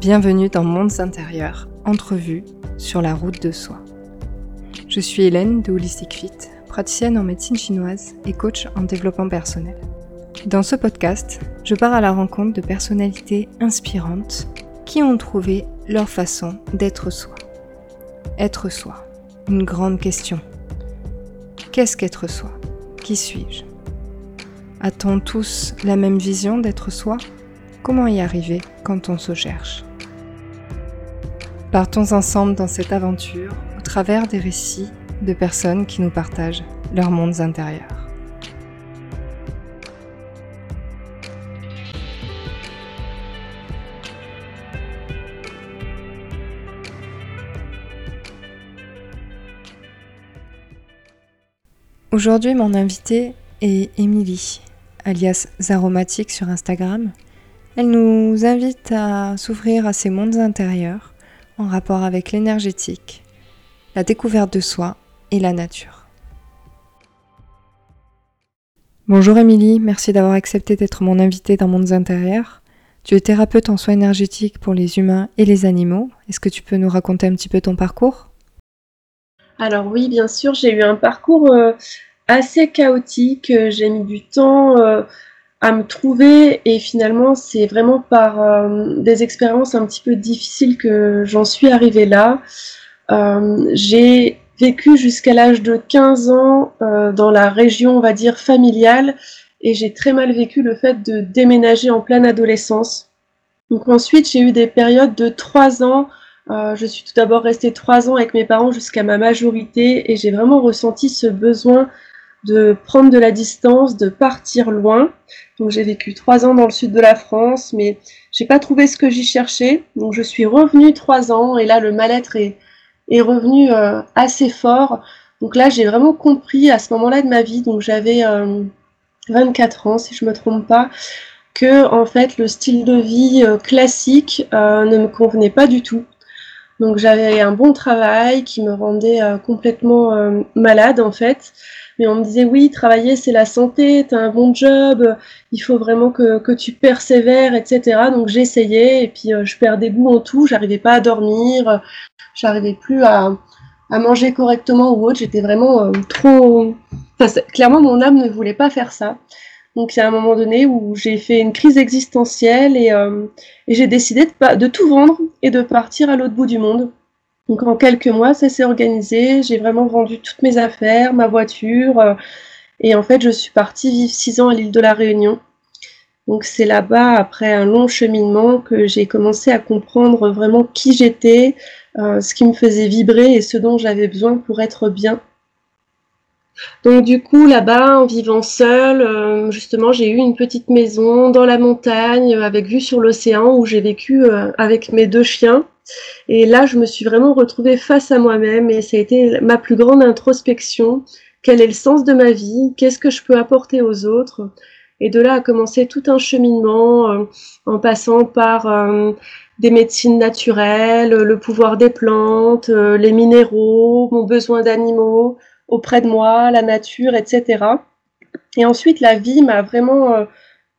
Bienvenue dans Mondes intérieurs, entrevue sur la route de soi. Je suis Hélène de Holistic Fit, praticienne en médecine chinoise et coach en développement personnel. Dans ce podcast, je pars à la rencontre de personnalités inspirantes qui ont trouvé leur façon d'être soi. Être soi, une grande question. Qu'est-ce qu'être soi? Qui suis-je? A-t-on tous la même vision d'être soi? Comment y arriver quand on se cherche Partons ensemble dans cette aventure au travers des récits de personnes qui nous partagent leurs mondes intérieurs. Aujourd'hui, mon invité est Émilie, alias Zaromatique sur Instagram. Elle nous invite à s'ouvrir à ces mondes intérieurs en rapport avec l'énergétique, la découverte de soi et la nature. Bonjour Émilie, merci d'avoir accepté d'être mon invitée dans Mondes intérieurs. Tu es thérapeute en soins énergétiques pour les humains et les animaux. Est-ce que tu peux nous raconter un petit peu ton parcours? Alors oui, bien sûr, j'ai eu un parcours euh, assez chaotique. J'ai mis du temps euh, à me trouver et finalement c'est vraiment par euh, des expériences un petit peu difficiles que j'en suis arrivée là. Euh, j'ai vécu jusqu'à l'âge de 15 ans euh, dans la région on va dire familiale et j'ai très mal vécu le fait de déménager en pleine adolescence. Donc ensuite j'ai eu des périodes de 3 ans je suis tout d'abord restée 3 ans avec mes parents jusqu'à ma majorité et j'ai vraiment ressenti ce besoin de prendre de la distance, de partir loin. Donc j'ai vécu trois ans dans le sud de la France, mais j'ai pas trouvé ce que j'y cherchais. Donc je suis revenue trois ans et là le mal-être est, est revenu euh, assez fort. Donc là j'ai vraiment compris à ce moment-là de ma vie, donc j'avais 24 euh, ans si je me trompe pas, que en fait le style de vie euh, classique ne me convenait pas du tout. Donc j'avais un bon travail qui me rendait complètement malade en fait mais on me disait oui, travailler c'est la santé, tu as un bon job, il faut vraiment que, que tu persévères, etc. Donc j'essayais et puis euh, je perdais goût en tout, j'arrivais pas à dormir, j'arrivais plus à, à, manger correctement ou autre, j'étais vraiment euh, trop... Clairement mon âme ne voulait pas faire ça. Donc il y a un moment donné où j'ai fait une crise existentielle et, euh, et j'ai décidé de, de tout vendre et de partir à l'autre bout du monde. Donc en quelques mois, ça s'est organisé. J'ai vraiment vendu toutes mes affaires, ma voiture. Euh, et en fait, je suis partie vivre six ans à l'île de la Réunion. Donc c'est là-bas, après un long cheminement, que j'ai commencé à comprendre vraiment qui j'étais, euh, ce qui me faisait vibrer et ce dont j'avais besoin pour être bien. Donc du coup, là-bas, en vivant seule, euh, justement, j'ai eu une petite maison dans la montagne avec vue sur l'océan où j'ai vécu avec mes deux chiens. Et là, je me suis vraiment retrouvée face à moi-même et ça a été ma plus grande introspection. Quel est le sens de ma vie? Qu'est-ce que je peux apporter aux autres? Et de là a commencé tout un cheminement euh, en passant par euh, des médecines naturelles, le pouvoir des plantes, euh, les minéraux, mon besoin d'animaux auprès de moi, la nature, etc. Et ensuite, la vie m'a vraiment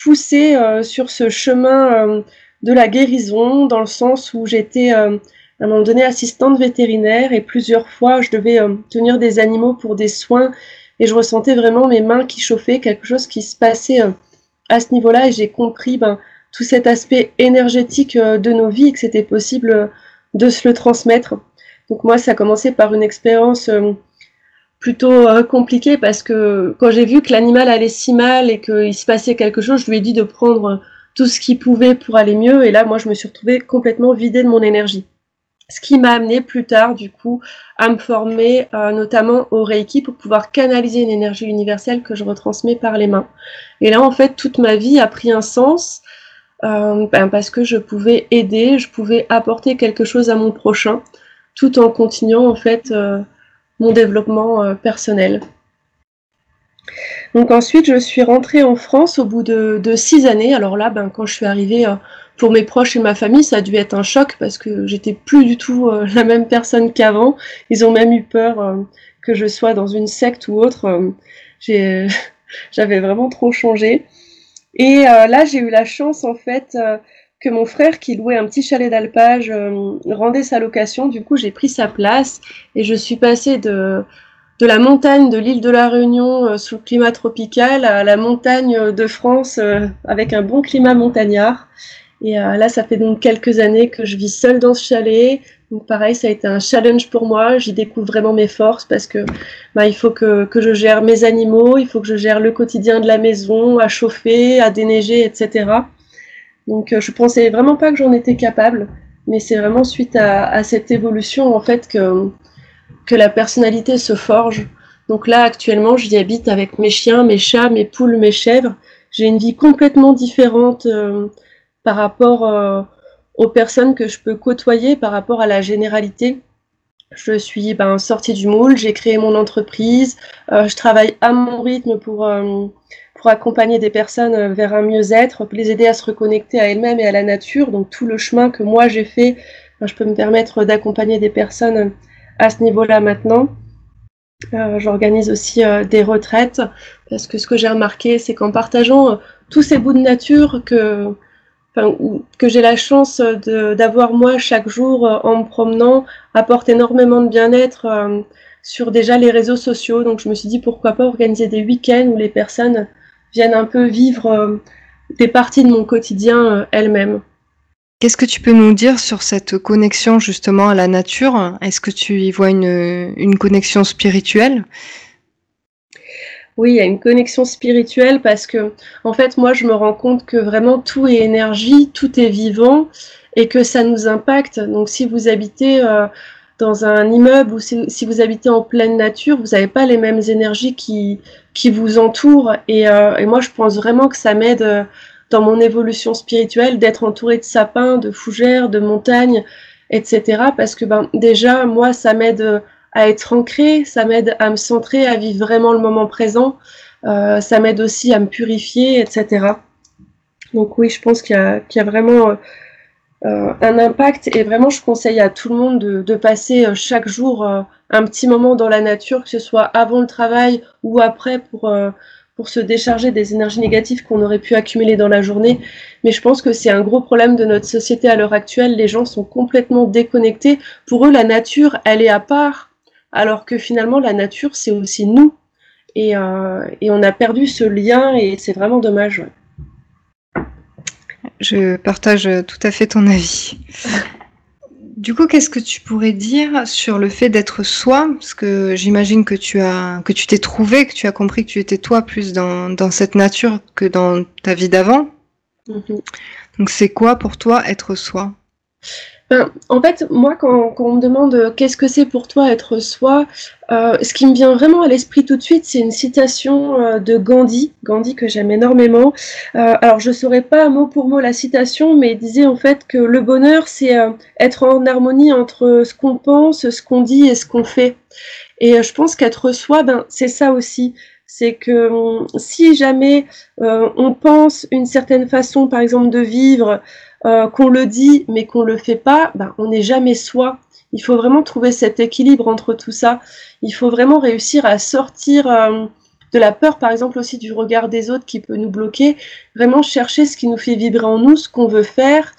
poussée sur ce chemin de la guérison, dans le sens où j'étais euh, à un moment donné assistante vétérinaire et plusieurs fois je devais euh, tenir des animaux pour des soins et je ressentais vraiment mes mains qui chauffaient, quelque chose qui se passait euh, à ce niveau-là et j'ai compris ben, tout cet aspect énergétique de nos vies et que c'était possible de se le transmettre. Donc moi ça a commencé par une expérience plutôt compliquée parce que quand j'ai vu que l'animal allait si mal et qu'il se passait quelque chose, je lui ai dit de prendre tout ce qui pouvait pour aller mieux. Et là, moi, je me suis retrouvée complètement vidée de mon énergie. Ce qui m'a amené plus tard, du coup, à me former euh, notamment au Reiki pour pouvoir canaliser une énergie universelle que je retransmets par les mains. Et là, en fait, toute ma vie a pris un sens euh, ben, parce que je pouvais aider, je pouvais apporter quelque chose à mon prochain, tout en continuant en fait euh, mon développement personnel. Donc ensuite, je suis rentrée en France au bout de, six années. Alors là, ben, quand je suis arrivée euh, pour mes proches et ma famille, ça a dû être un choc parce que j'étais plus du tout euh, la même personne qu'avant. Ils ont même eu peur euh, que je sois dans une secte ou autre. J'avais vraiment trop changé. Et là, j'ai eu la chance en fait que mon frère qui louait un petit chalet d'alpage rendait sa location. Du coup, j'ai pris sa place et je suis passée de, de la montagne de l'île de la Réunion euh, sous le climat tropical à la montagne de France euh, avec un bon climat montagnard. Et là, ça fait donc quelques années que je vis seule dans ce chalet. Donc pareil, ça a été un challenge pour moi. J'y découvre vraiment mes forces parce que bah, il faut que, que je gère mes animaux, il faut que je gère le quotidien de la maison, à chauffer, à déneiger, etc. Donc euh, je pensais vraiment pas que j'en étais capable, mais c'est vraiment suite à, cette évolution en fait que, que la personnalité se forge. Donc là actuellement j'y habite avec mes chiens, mes chats, mes poules, mes chèvres. J'ai une vie complètement différente euh, par rapport euh, aux personnes que je peux côtoyer, par rapport à la généralité. Je suis ben, sortie du moule, j'ai créé mon entreprise, je travaille à mon rythme pour pour accompagner des personnes euh, vers un mieux-être, les aider à se reconnecter à elles-mêmes et à la nature. Donc tout le chemin que moi j'ai fait, ben, je peux me permettre d'accompagner des personnes euh, à ce niveau-là maintenant. Euh, J'organise aussi euh, des retraites parce que ce que j'ai remarqué, c'est qu'en partageant tous ces bouts de nature que, que j'ai la chance d'avoir moi chaque jour en me promenant, apporte énormément de bien-être sur déjà les réseaux sociaux. Donc je me suis dit pourquoi pas organiser des week-ends où les personnes viennent un peu vivre euh, des parties de mon quotidien euh, elles-mêmes. Qu'est-ce que tu peux nous dire sur cette connexion justement à la nature? Est-ce que tu y vois une, une connexion spirituelle? Oui, il y a une connexion spirituelle parce que, en fait, moi, je me rends compte que vraiment tout est énergie, tout est vivant et que ça nous impacte. Donc, si vous habitez euh, dans un immeuble ou si, vous habitez en pleine nature, vous n'avez pas les mêmes énergies qui, qui vous entourent. Et, euh, moi, je pense vraiment que ça m'aide euh, dans mon évolution spirituelle d'être entourée de sapins, de fougères, de montagnes, etc. Parce que ben, déjà, moi, ça m'aide euh, à être ancrée, ça m'aide à me centrer, à vivre vraiment le moment présent. Euh, ça m'aide aussi à me purifier, etc. Donc oui, je pense qu'il y, a vraiment euh, un impact et vraiment je conseille à tout le monde de, passer euh, chaque jour euh, un petit moment dans la nature, que ce soit avant le travail ou après pour, pour se décharger des énergies négatives qu'on aurait pu accumuler dans la journée. Mais je pense que c'est un gros problème de notre société à l'heure actuelle. Les gens sont complètement déconnectés. Pour eux, la nature, elle est à part, alors que finalement, la nature, c'est aussi nous. Et, et, on a perdu ce lien et c'est vraiment dommage. Je partage tout à fait ton avis. Du coup, qu'est-ce que tu pourrais dire sur le fait d'être soi? Parce que j'imagine que tu as, que tu t'es trouvé, que tu as compris que tu étais toi plus dans, dans cette nature que dans ta vie d'avant. Mhm. Donc, c'est quoi pour toi être soi? Ben, en fait, moi, quand, quand on me demande euh, qu'est-ce que c'est pour toi être soi, euh, ce qui me vient vraiment à l'esprit tout de suite, c'est une citation euh, de Gandhi, Gandhi que j'aime énormément. Euh, alors, je ne saurais pas mot pour mot la citation, mais il disait en fait que le bonheur, c'est euh, être en harmonie entre ce qu'on pense, ce qu'on dit et ce qu'on fait. Et je pense qu'être soi, ben, c'est ça aussi c'est que hum, si jamais euh, on pense une certaine façon, par exemple, de vivre, euh, qu'on le dit mais qu'on le fait pas, ben, on n'est jamais soi. Il faut vraiment trouver cet équilibre entre tout ça. Il faut vraiment réussir à sortir euh, de la peur, par exemple aussi du regard des autres qui peut nous bloquer. Vraiment chercher ce qui nous fait vibrer en nous, ce qu'on veut faire,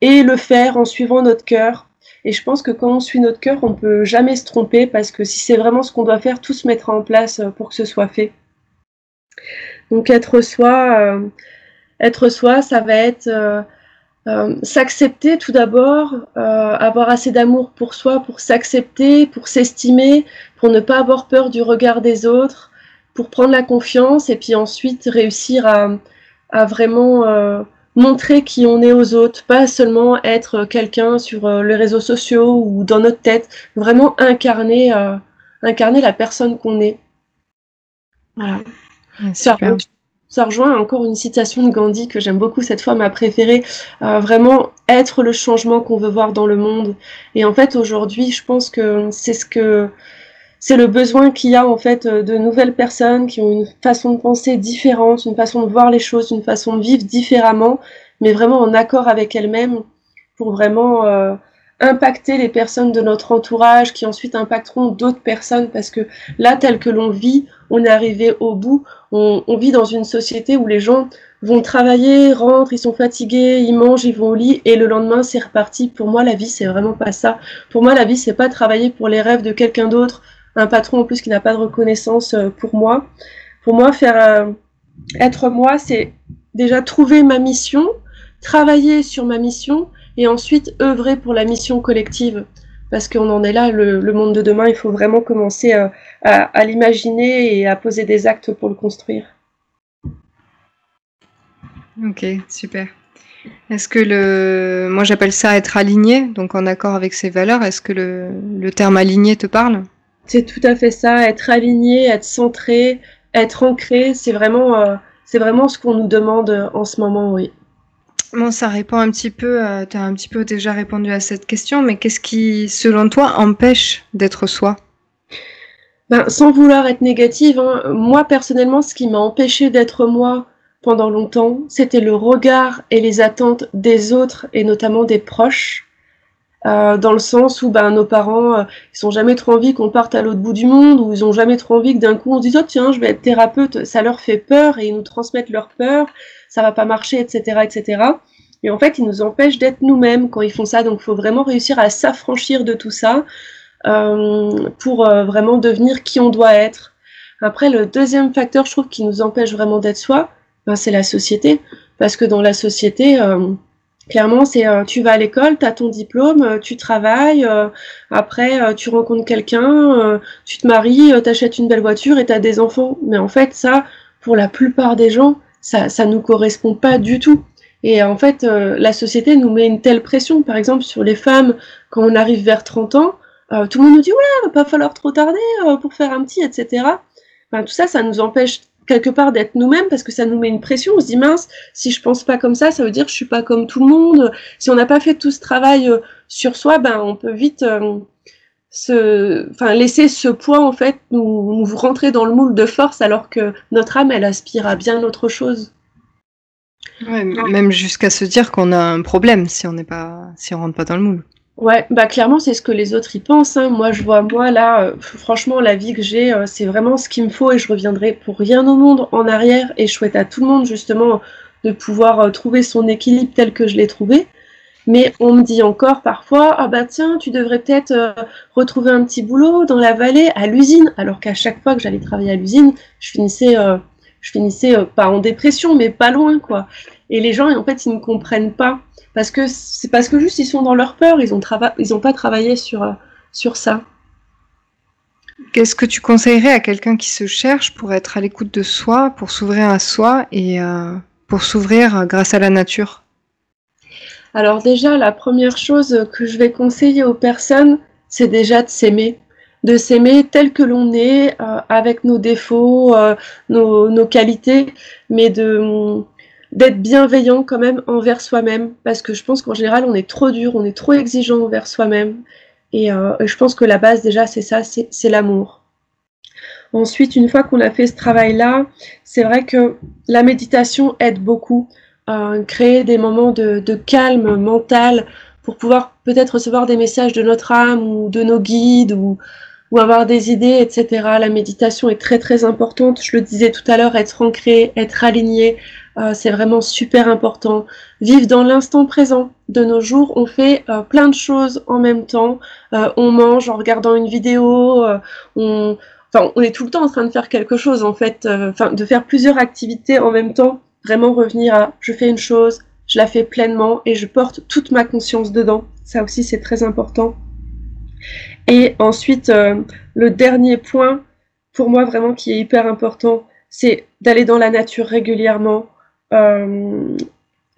et le faire en suivant notre cœur. Et je pense que quand on suit notre cœur, on peut jamais se tromper parce que si c'est vraiment ce qu'on doit faire, tout se mettra en place euh, pour que ce soit fait. Donc être soi, être soi, ça va être s'accepter tout d'abord, euh, avoir assez d'amour pour soi, pour s'accepter, pour s'estimer, pour ne pas avoir peur du regard des autres, pour prendre la confiance et puis ensuite réussir à, à vraiment euh, montrer qui on est aux autres, pas seulement être quelqu'un sur les réseaux sociaux ou dans notre tête, vraiment incarner, incarner la personne qu'on est. Voilà. Ça rejoint encore une citation de Gandhi que j'aime beaucoup, cette fois ma préférée, euh, vraiment être le changement qu'on veut voir dans le monde. Et en fait, aujourd'hui, je pense que c'est ce que c'est le besoin qu'il y a en fait de nouvelles personnes qui ont une façon de penser différente, une façon de voir les choses, une façon de vivre différemment, mais vraiment en accord avec elles-mêmes pour vraiment euh, impacter les personnes de notre entourage qui ensuite impacteront d'autres personnes parce que là, tel que l'on vit, on est arrivé au bout. On, vit dans une société où les gens vont travailler, rentrent, ils sont fatigués, ils mangent, ils vont au lit et le lendemain c'est reparti. Pour moi, la vie c'est vraiment pas ça. Pour moi, la vie c'est pas travailler pour les rêves de quelqu'un d'autre, un patron en plus qui n'a pas de reconnaissance euh, pour moi. Pour moi, faire euh, être moi, c'est déjà trouver ma mission, travailler sur ma mission et ensuite œuvrer pour la mission collective. Parce qu'on en est là, le, monde de demain, il faut vraiment commencer à l'imaginer et à poser des actes pour le construire. Ok, super. Est-ce que le, moi j'appelle ça être aligné, donc en accord avec ses valeurs. Est-ce que le, terme aligné te parle? C'est tout à fait ça. Être aligné, être centré, être ancré, c'est vraiment, euh, c'est vraiment ce qu'on nous demande en ce moment, oui. Bon, ça répond un petit peu, tu as un petit peu déjà répondu à cette question, mais qu'est-ce qui, selon toi, empêche d'être soi? Ben, Sans vouloir être négative, hein, moi personnellement, ce qui m'a empêché d'être moi, pendant longtemps, c'était le regard et les attentes des autres et notamment des proches. Euh, dans le sens où ben, nos parents, euh, ils ont jamais trop envie qu'on parte à l'autre bout du monde, ou ils ont jamais trop envie que d'un coup on dise oh tiens je vais être thérapeute, ça leur fait peur et ils nous transmettent leur peur, ça va pas marcher, etc., etc. Et en fait ils nous empêchent d'être nous-mêmes quand ils font ça, donc il faut vraiment réussir à s'affranchir de tout ça euh, pour euh, vraiment devenir qui on doit être. Après le deuxième facteur, je trouve qui nous empêche vraiment d'être soi, ben, c'est la société. Parce que dans la société, euh, clairement, c'est tu vas à l'école, tu as ton diplôme, tu travailles, après tu rencontres quelqu'un, tu te maries, tu achètes une belle voiture et tu as des enfants. Mais en fait, ça, pour la plupart des gens, ça ne nous correspond pas du tout. Et en fait, la société nous met une telle pression, par exemple, sur les femmes, quand on arrive vers 30 ans, tout le monde nous dit, ouais, va pas falloir trop tarder pour faire un petit, etc. Ben, tout ça, ça nous empêche quelque part d'être nous-mêmes parce que ça nous met une pression. On se dit mince, si je pense pas comme ça, ça veut dire que je suis pas comme tout le monde. Si on n'a pas fait tout ce travail euh, sur soi, ben on peut vite se, enfin laisser ce poids en fait nous, nous rentrer dans le moule de force alors que notre âme elle aspire à bien autre chose. Ouais, même jusqu'à se dire qu'on a un problème si on n'est pas, si on rentre pas dans le moule. Ouais, bah clairement c'est ce que les autres y pensent. Hein. Moi je vois moi là, euh, franchement la vie que j'ai, euh, c'est vraiment ce qu'il me faut et je reviendrai pour rien au monde en arrière et je souhaite à tout le monde justement de pouvoir euh, trouver son équilibre tel que je l'ai trouvé. Mais on me dit encore parfois ah bah tiens tu devrais peut-être retrouver un petit boulot dans la vallée à l'usine alors qu'à chaque fois que j'allais travailler à l'usine je finissais je finissais pas en dépression mais pas loin quoi. Et les gens en fait ils ne comprennent pas parce que c'est parce que juste ils sont dans leur peur, ils ont ils ont pas travaillé sur euh, sur ça. Qu'est-ce que tu conseillerais à quelqu'un qui se cherche pour être à l'écoute de soi, pour s'ouvrir à soi et euh, pour s'ouvrir grâce à la nature? Alors déjà, la première chose que je vais conseiller aux personnes, c'est déjà de s'aimer de s'aimer tel que l'on est, euh, avec nos défauts, nos, nos, qualités, mais de, d'être bienveillant quand même envers soi-même, parce que je pense qu'en général, on est trop dur, on est trop exigeant envers soi-même. Et euh, je pense que la base, déjà, c'est ça, c'est l'amour. Ensuite, une fois qu'on a fait ce travail-là, c'est vrai que la méditation aide beaucoup créer des moments de, calme mental pour pouvoir peut-être recevoir des messages de notre âme ou de nos guides ou, ou avoir des idées, etc. La méditation est très très importante. Je le disais tout à l'heure, être ancré, être aligné, euh, c'est vraiment super important. Vivre dans l'instant présent. De nos jours, on fait euh, plein de choses en même temps. Euh, on mange en regardant une vidéo. on, enfin, on est tout le temps en train de faire quelque chose en fait. Enfin, de faire plusieurs activités en même temps. Vraiment revenir à je fais une chose, je la fais pleinement et je porte toute ma conscience dedans. Ça aussi, c'est très important. Et ensuite, le dernier point, pour moi vraiment qui est hyper important, c'est d'aller dans la nature régulièrement, euh,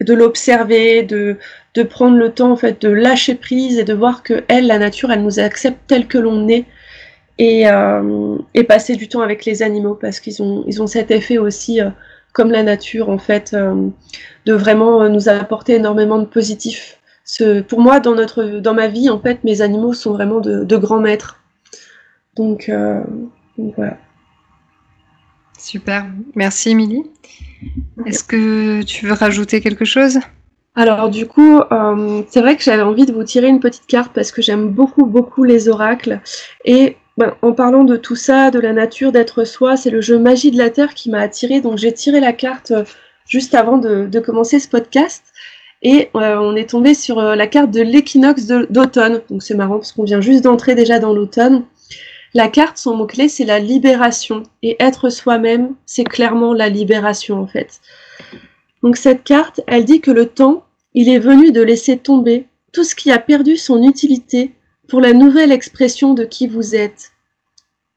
de l'observer, de, de prendre le temps en fait de lâcher prise et de voir que elle, la nature, elle nous accepte tel que l'on est et, euh, et, passer du temps avec les animaux parce qu'ils ont, ils ont cet effet aussi, euh, comme la nature en fait, de vraiment nous apporter énormément de positif. Ce, pour moi, dans, notre, dans ma vie, en fait, mes animaux sont vraiment de, de grands maîtres. Donc, donc voilà. Super, merci Émilie. Est-ce que tu veux rajouter quelque chose? Alors du coup, euh, c'est vrai que j'avais envie de vous tirer une petite carte parce que j'aime beaucoup, beaucoup les oracles. Et ben, en parlant de tout ça, de la nature, d'être soi, c'est le jeu Magie de la Terre qui m'a attiré. Donc j'ai tiré la carte juste avant de, commencer ce podcast. Et on est tombé sur la carte de l'équinoxe d'automne. Donc c'est marrant parce qu'on vient juste d'entrer déjà dans l'automne. La carte, son mot-clé, c'est la libération. Et être soi-même, c'est clairement la libération en fait. Donc cette carte, elle dit que le temps, il est venu de laisser tomber tout ce qui a perdu son utilité pour la nouvelle expression de qui vous êtes.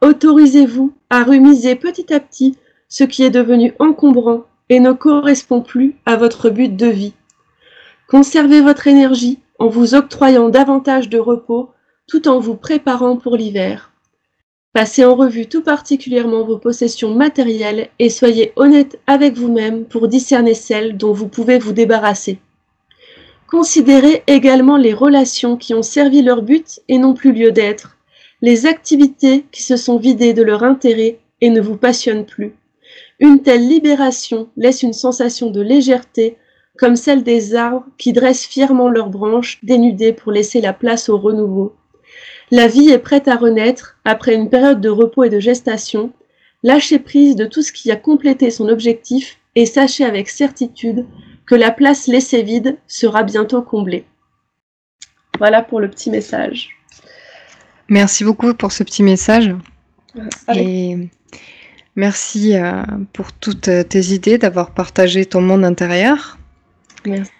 Autorisez-vous à remiser petit à petit ce qui est devenu encombrant et ne correspond plus à votre but de vie. Conservez votre énergie en vous octroyant davantage de repos tout en vous préparant pour l'hiver. Passez en revue tout particulièrement vos possessions matérielles et soyez honnête avec vous-même pour discerner celles dont vous pouvez vous débarrasser. Considérez également les relations qui ont servi leur but et n'ont plus lieu d'être, les activités qui se sont vidées de leur intérêt et ne vous passionnent plus. Une telle libération laisse une sensation de légèreté, comme celle des arbres qui dressent fièrement leurs branches dénudées pour laisser la place au renouveau. La vie est prête à renaître après une période de repos et de gestation. Lâchez prise de tout ce qui a complété son objectif et sachez avec certitude que la place laissée vide sera bientôt comblée. Voilà pour le petit message. Merci beaucoup pour ce petit message. Et merci euh, pour toutes tes idées, d'avoir partagé ton monde intérieur. Merci.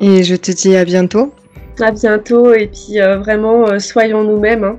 Et je te dis à bientôt. À bientôt et puis euh, vraiment euh, soyons nous-mêmes. Hein.